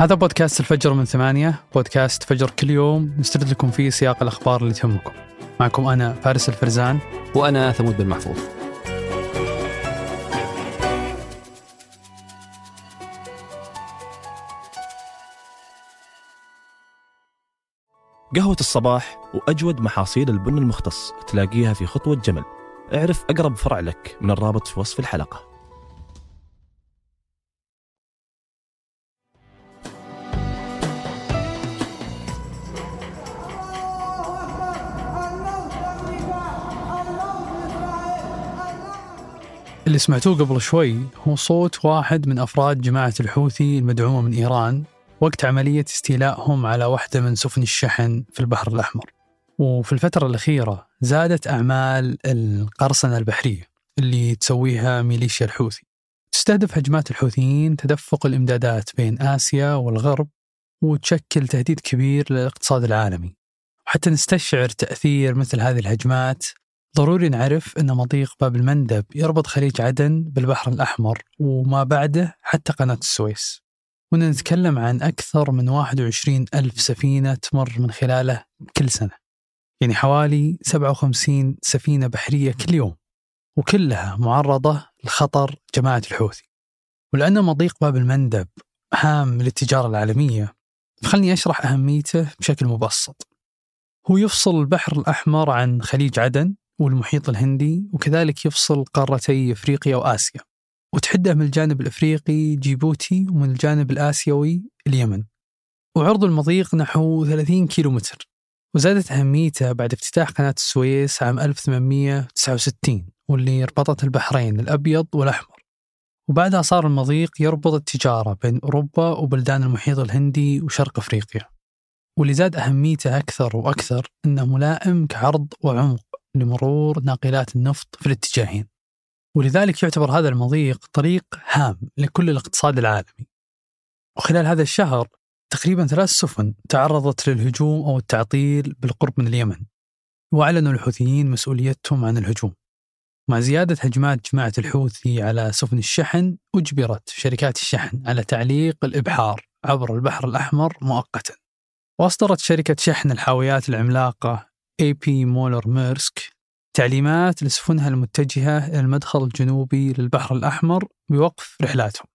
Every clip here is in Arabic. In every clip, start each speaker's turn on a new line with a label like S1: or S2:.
S1: هذا بودكاست الفجر من ثمانية بودكاست فجر كل يوم نسترد لكم فيه سياق الأخبار اللي تهمكم. معكم أنا فارس الفرزان.
S2: وأنا ثمود بن محفوظ. قهوة الصباح وأجود محاصيل البن المختص تلاقيها في خطوة جمل. اعرف أقرب فرع لك من الرابط في وصف الحلقة.
S1: اللي سمعتوه قبل شوي هو صوت واحد من أفراد جماعة الحوثي المدعومة من إيران وقت عملية استيلائهم على واحدة من سفن الشحن في البحر الأحمر. وفي الفترة الأخيرة زادت أعمال القرصنة البحرية اللي تسويها ميليشيا الحوثي. تستهدف هجمات الحوثيين تدفق الإمدادات بين آسيا والغرب وتشكل تهديد كبير للاقتصاد العالمي. وحتى نستشعر تأثير مثل هذه الهجمات ضروري نعرف أن مضيق باب المندب يربط خليج عدن بالبحر الأحمر وما بعده حتى قناة السويس. ونتكلم عن أكثر من 21 ألف سفينة تمر من خلاله كل سنة. يعني حوالي 57 سفينة بحرية كل يوم وكلها معرضة لخطر جماعة الحوثي. ولأن مضيق باب المندب هام للتجارة العالمية فخلني أشرح أهميته بشكل مبسط. هو يفصل البحر الأحمر عن خليج عدن والمحيط الهندي وكذلك يفصل قارتي أفريقيا وآسيا. وتحده من الجانب الأفريقي جيبوتي ومن الجانب الآسيوي اليمن. وعرض المضيق نحو 30 كيلو متر وزادت أهميته بعد افتتاح قناة السويس عام 1869 واللي ربطت البحرين الأبيض والأحمر. وبعدها صار المضيق يربط التجارة بين أوروبا وبلدان المحيط الهندي وشرق أفريقيا. واللي زاد أهميته أكثر وأكثر أنه ملائم كعرض وعمق. لمرور ناقلات النفط في الاتجاهين. ولذلك يعتبر هذا المضيق طريق هام لكل الاقتصاد العالمي. وخلال هذا الشهر تقريبا ثلاث سفن تعرضت للهجوم أو التعطيل بالقرب من اليمن وأعلنوا الحوثيين مسؤوليتهم عن الهجوم. مع زيادة هجمات جماعة الحوثي على سفن الشحن أجبرت شركات الشحن على تعليق الإبحار عبر البحر الأحمر مؤقتا. وأصدرت شركة شحن الحاويات العملاقة اي بي مولر ميرسك تعليمات لسفنها المتجهة إلى المدخل الجنوبي للبحر الأحمر بوقف رحلاتهم.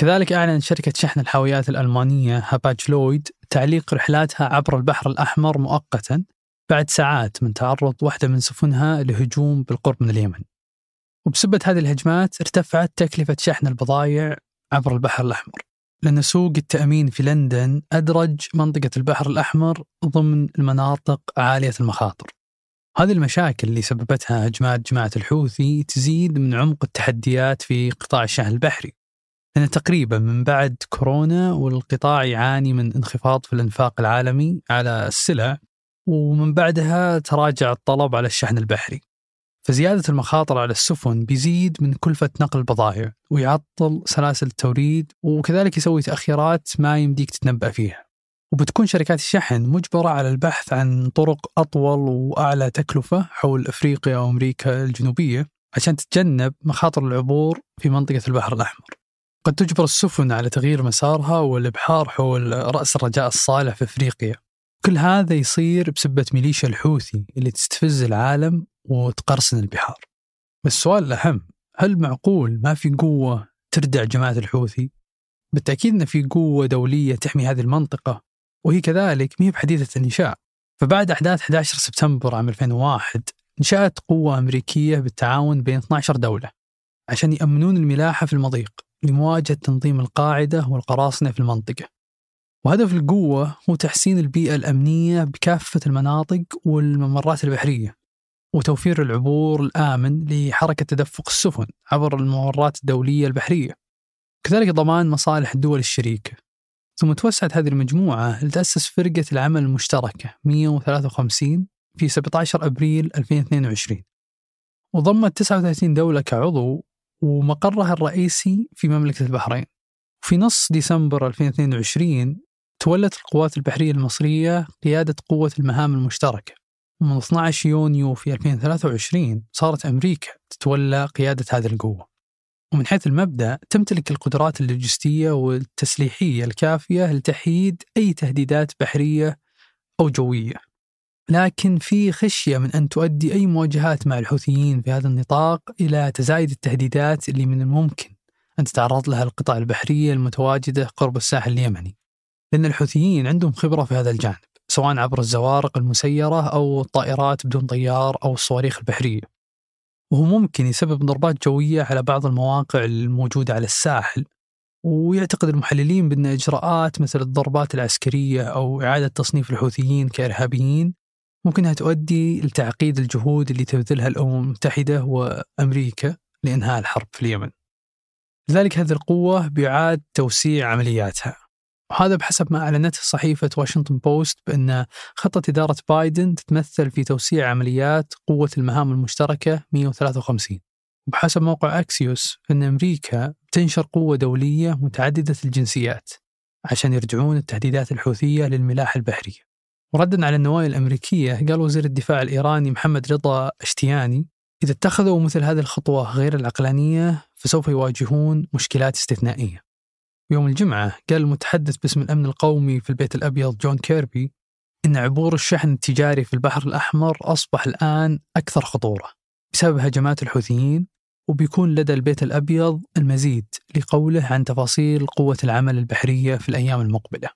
S1: كذلك أعلنت شركة شحن الحاويات الألمانية هاباج لويد تعليق رحلاتها عبر البحر الأحمر مؤقتا بعد ساعات من تعرض واحدة من سفنها لهجوم بالقرب من اليمن. وبسبب هذه الهجمات ارتفعت تكلفة شحن البضائع عبر البحر الأحمر. لأن سوق التأمين في لندن أدرج منطقة البحر الأحمر ضمن المناطق عالية المخاطر. هذه المشاكل اللي سببتها هجمات جماعة الحوثي تزيد من عمق التحديات في قطاع الشحن البحري. لأن تقريبا من بعد كورونا والقطاع يعاني من انخفاض في الإنفاق العالمي على السلع ومن بعدها تراجع الطلب على الشحن البحري. فزيادة المخاطر على السفن بيزيد من كلفة نقل البضائع ويعطل سلاسل التوريد وكذلك يسوي تأخيرات ما يمديك تتنبأ فيها. وبتكون شركات الشحن مجبرة على البحث عن طرق أطول وأعلى تكلفة حول أفريقيا وأمريكا الجنوبية عشان تتجنب مخاطر العبور في منطقة البحر الأحمر. قد تجبر السفن على تغيير مسارها والإبحار حول رأس الرجاء الصالح في أفريقيا. كل هذا يصير بسبة ميليشيا الحوثي اللي تستفز العالم وتقرصن البحار. بس السؤال الأهم هل معقول ما في قوة تردع جماعة الحوثي؟ بالتأكيد أن في قوة دولية تحمي هذه المنطقة وهي كذلك ما هي بحديثة الإنشاء فبعد أحداث 11 سبتمبر عام 2001 نشأت قوة أمريكية بالتعاون بين 12 دولة عشان يأمنون الملاحة في المضيق لمواجهة تنظيم القاعدة والقراصنة في المنطقة. وهدف القوة هو تحسين البيئة الأمنية بكافة المناطق والممرات البحرية. وتوفير العبور الآمن لحركة تدفق السفن عبر الممرات الدولية البحرية. كذلك ضمان مصالح الدول الشريكة ثم توسعت هذه المجموعة لتأسس فرقة العمل المشتركة 153 في 17 أبريل 2022 وضمت 39 دولة كعضو ومقرها الرئيسي في مملكة البحرين. في نص ديسمبر 2022 تولت القوات البحرية المصرية قيادة قوة المهام المشتركة. ومن 12 يونيو في 2023 صارت أمريكا تتولى قيادة هذه القوة. ومن حيث المبدأ تمتلك القدرات اللوجستية والتسليحية الكافية لتحييد أي تهديدات بحرية أو جوية. لكن في خشية من أن تؤدي أي مواجهات مع الحوثيين في هذا النطاق إلى تزايد التهديدات اللي من الممكن أن تتعرض لها القطع البحرية المتواجدة قرب الساحل اليمني. لأن الحوثيين عندهم خبرة في هذا الجانب. سواء عبر الزوارق المسيرة أو الطائرات بدون طيار أو الصواريخ البحرية. وهو ممكن يسبب ضربات جوية على بعض المواقع الموجودة على الساحل ويعتقد المحللين بأن إجراءات مثل الضربات العسكرية أو إعادة تصنيف الحوثيين كإرهابيين ممكنها تؤدي لتعقيد الجهود اللي تبذلها الأمم المتحدة وأمريكا لإنهاء الحرب في اليمن. لذلك هذه القوة بيعاد توسيع عملياتها. وهذا بحسب ما أعلنته صحيفة واشنطن بوست بأن خطة إدارة بايدن تتمثل في توسيع عمليات قوة المهام المشتركة 153 وبحسب موقع أكسيوس فإن أمريكا تنشر قوة دولية متعددة الجنسيات عشان يرجعون التهديدات الحوثية للملاحة البحرية وردا على النوايا الأمريكية قال وزير الدفاع الإيراني محمد رضا أشتياني إذا اتخذوا مثل هذه الخطوة غير العقلانية فسوف يواجهون مشكلات استثنائية. يوم الجمعة قال المتحدث باسم الأمن القومي في البيت الأبيض جون كيربي إن عبور الشحن التجاري في البحر الأحمر أصبح الآن أكثر خطورة بسبب هجمات الحوثيين وبيكون لدى البيت الأبيض المزيد لقوله عن تفاصيل قوة العمل البحرية في الأيام المقبلة.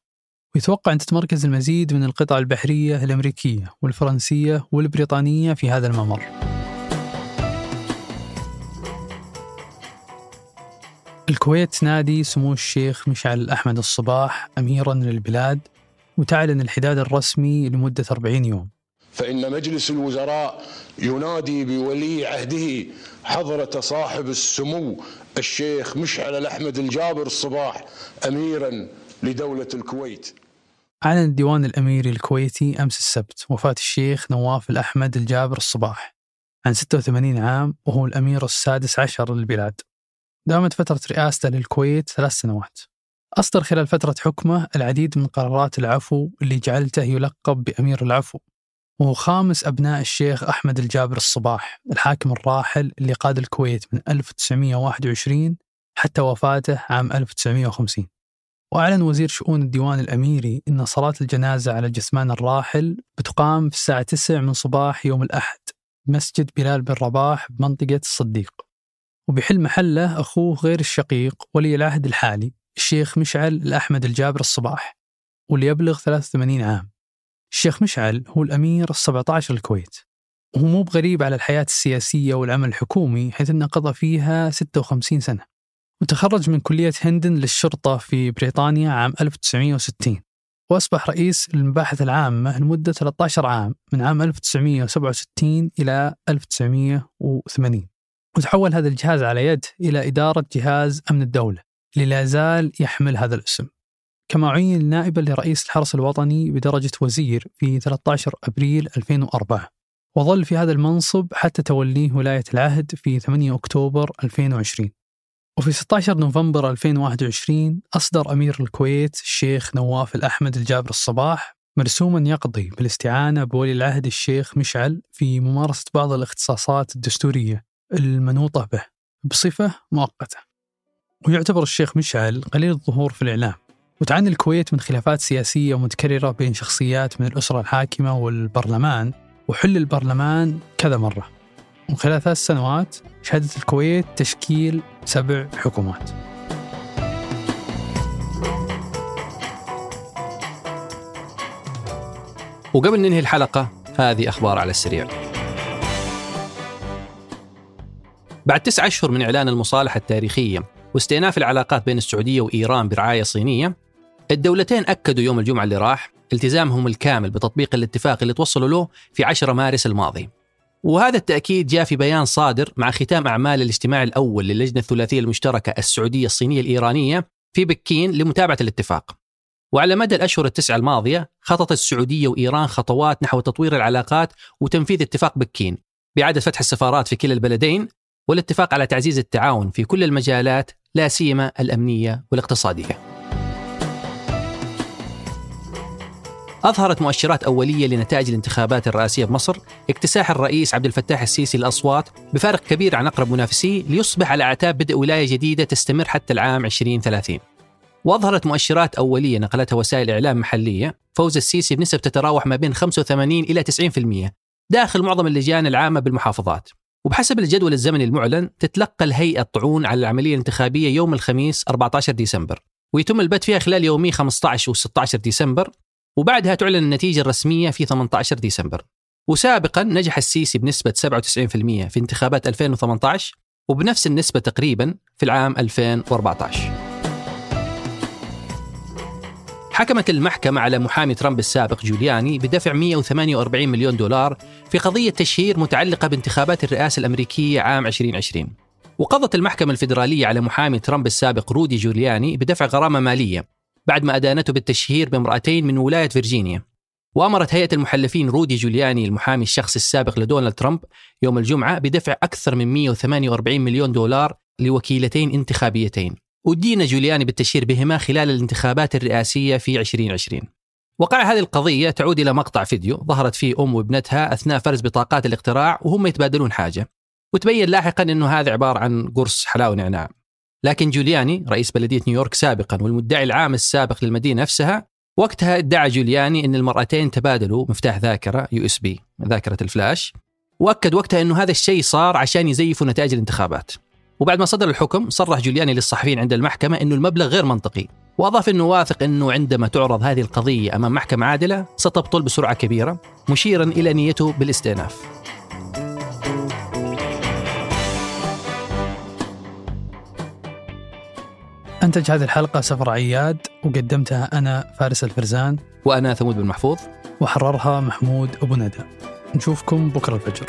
S1: ويتوقع أن تتمركز المزيد من القطع البحرية الأمريكية والفرنسية والبريطانية في هذا الممر. الكويت تنادي سمو الشيخ مشعل أحمد الصباح أميرا للبلاد وتعلن الحداد الرسمي لمدة 40 يوم.
S3: فإن مجلس الوزراء ينادي بولي عهده حضرة صاحب السمو الشيخ مشعل الأحمد الجابر الصباح أميرا لدولة الكويت.
S1: أعلن الديوان الأميري الكويتي أمس السبت وفاة الشيخ نواف الأحمد الجابر الصباح عن 86 عام وهو الأمير السادس عشر للبلاد. دامت فترة رئاسته للكويت ثلاث سنوات. أصدر خلال فترة حكمه العديد من قرارات العفو اللي جعلته يلقب بأمير العفو وهو خامس أبناء الشيخ أحمد الجابر الصباح الحاكم الراحل اللي قاد الكويت من 1921 حتى وفاته عام 1950 وأعلن وزير شؤون الديوان الأميري أن صلاة الجنازة على جثمان الراحل بتقام في الساعة 9 من صباح يوم الأحد بمسجد بلال بن رباح بمنطقة الصديق. وبحل محله أخوه غير الشقيق ولي العهد الحالي الشيخ مشعل الأحمد الجابر الصباح واللي يبلغ 83 عام. الشيخ مشعل هو الأمير ال17 للكويت وهو مو بغريب على الحياة السياسية والعمل الحكومي حيث أنه قضى فيها 56 سنة. وتخرج من كلية هندن للشرطة في بريطانيا عام 1960 وأصبح رئيس المباحث العامة لمدة 13 عام من عام 1967 إلى 1980 وتحول هذا الجهاز على يد إلى إدارة جهاز أمن الدولة اللي لا زال يحمل هذا الاسم. كما عين نائبا لرئيس الحرس الوطني بدرجة وزير في 13 أبريل 2004 وظل في هذا المنصب حتى توليه ولاية العهد في 8 أكتوبر 2020 وفي 16 نوفمبر 2021 أصدر أمير الكويت الشيخ نواف الأحمد الجابر الصباح مرسوما يقضي بالاستعانة بولي العهد الشيخ مشعل في ممارسة بعض الاختصاصات الدستورية. المنوطة به بصفة مؤقتة. ويعتبر الشيخ مشعل قليل الظهور في الإعلام وتعاني الكويت من خلافات سياسية متكررة بين شخصيات من الأسرة الحاكمة والبرلمان وحل البرلمان كذا مرة. وخلال ثلاث سنوات شهدت الكويت تشكيل سبع حكومات.
S4: وقبل ننهي الحلقة هذه أخبار على السريع. بعد تسعة أشهر من إعلان المصالحة التاريخية واستئناف العلاقات بين السعودية وإيران برعاية صينية الدولتين أكدوا يوم الجمعة اللي راح التزامهم الكامل بتطبيق الاتفاق اللي توصلوا له في 10 مارس الماضي. وهذا التأكيد جاء في بيان صادر مع ختام أعمال الاجتماع الأول للجنة الثلاثية المشتركة السعودية الصينية الإيرانية في بكين لمتابعة الاتفاق. وعلى مدى الأشهر التسعة الماضية خطط السعودية وإيران خطوات نحو تطوير العلاقات وتنفيذ اتفاق بكين بإعادة فتح السفارات في كلا البلدين والاتفاق على تعزيز التعاون في كل المجالات لا سيما الأمنية والاقتصادية. أظهرت مؤشرات أولية لنتائج الانتخابات الرئاسية بمصر. اكتساح الرئيس عبد الفتاح السيسي الأصوات بفارق كبير عن أقرب منافسيه ليصبح على أعتاب بدء ولاية جديدة تستمر حتى العام 2030 وأظهرت مؤشرات أولية نقلتها وسائل إعلام محلية. فوز السيسي بنسب تتراوح ما بين 85 إلى 90% داخل معظم اللجان العامة بالمحافظات. وبحسب الجدول الزمني المعلن تتلقى الهيئة الطعون على العملية الانتخابية يوم الخميس 14 ديسمبر. ويتم البت فيها خلال يومي 15 و 16 ديسمبر وبعدها تعلن النتيجة الرسمية في 18 ديسمبر. وسابقا نجح السيسي بنسبة 97% في انتخابات 2018 وبنفس النسبة تقريبا في العام 2014 حكمت المحكمة على محامي ترامب السابق جولياني بدفع 148 مليون دولار في قضية تشهير متعلقة بانتخابات الرئاسة الأمريكية عام 2020 وقضت المحكمة الفيدرالية على محامي ترامب السابق رودي جولياني بدفع غرامة مالية بعد ما أدانته بالتشهير بامرأتين من ولاية فيرجينيا. وأمرت هيئة المحلفين رودي جولياني المحامي الشخصي السابق لدونالد ترامب يوم الجمعة بدفع أكثر من 148 مليون دولار لوكيلتين انتخابيتين. ودين جولياني بالتشهير بهما خلال الانتخابات الرئاسية في 2020 وقائع هذه القضية تعود إلى مقطع فيديو ظهرت فيه أم وابنتها أثناء فرز بطاقات الاقتراع وهم يتبادلون حاجة. وتبين لاحقا أنه هذا عبارة عن قرص حلاوة نعناع لكن جولياني رئيس بلدية نيويورك سابقا والمدعي العام السابق للمدينة نفسها وقتها ادعى جولياني أن المرأتين تبادلوا مفتاح ذاكرة USB ذاكرة الفلاش وأكد وقتها إنه هذا الشيء صار عشان يزيفوا نتائج الانتخابات. وبعد ما صدر الحكم صرح جولياني للصحفيين عند المحكمة أنه المبلغ غير منطقي وأضاف أنه واثق أنه عندما تعرض هذه القضية أمام محكمة عادلة ستبطل بسرعة كبيرة مشيرا إلى نيته بالاستئناف.
S1: أنتج هذه الحلقة سفر عياد وقدمتها أنا فارس الفرزان.
S4: وأنا ثمود بن محفوظ.
S1: وحررها محمود أبو ندى. نشوفكم بكرة الفجر.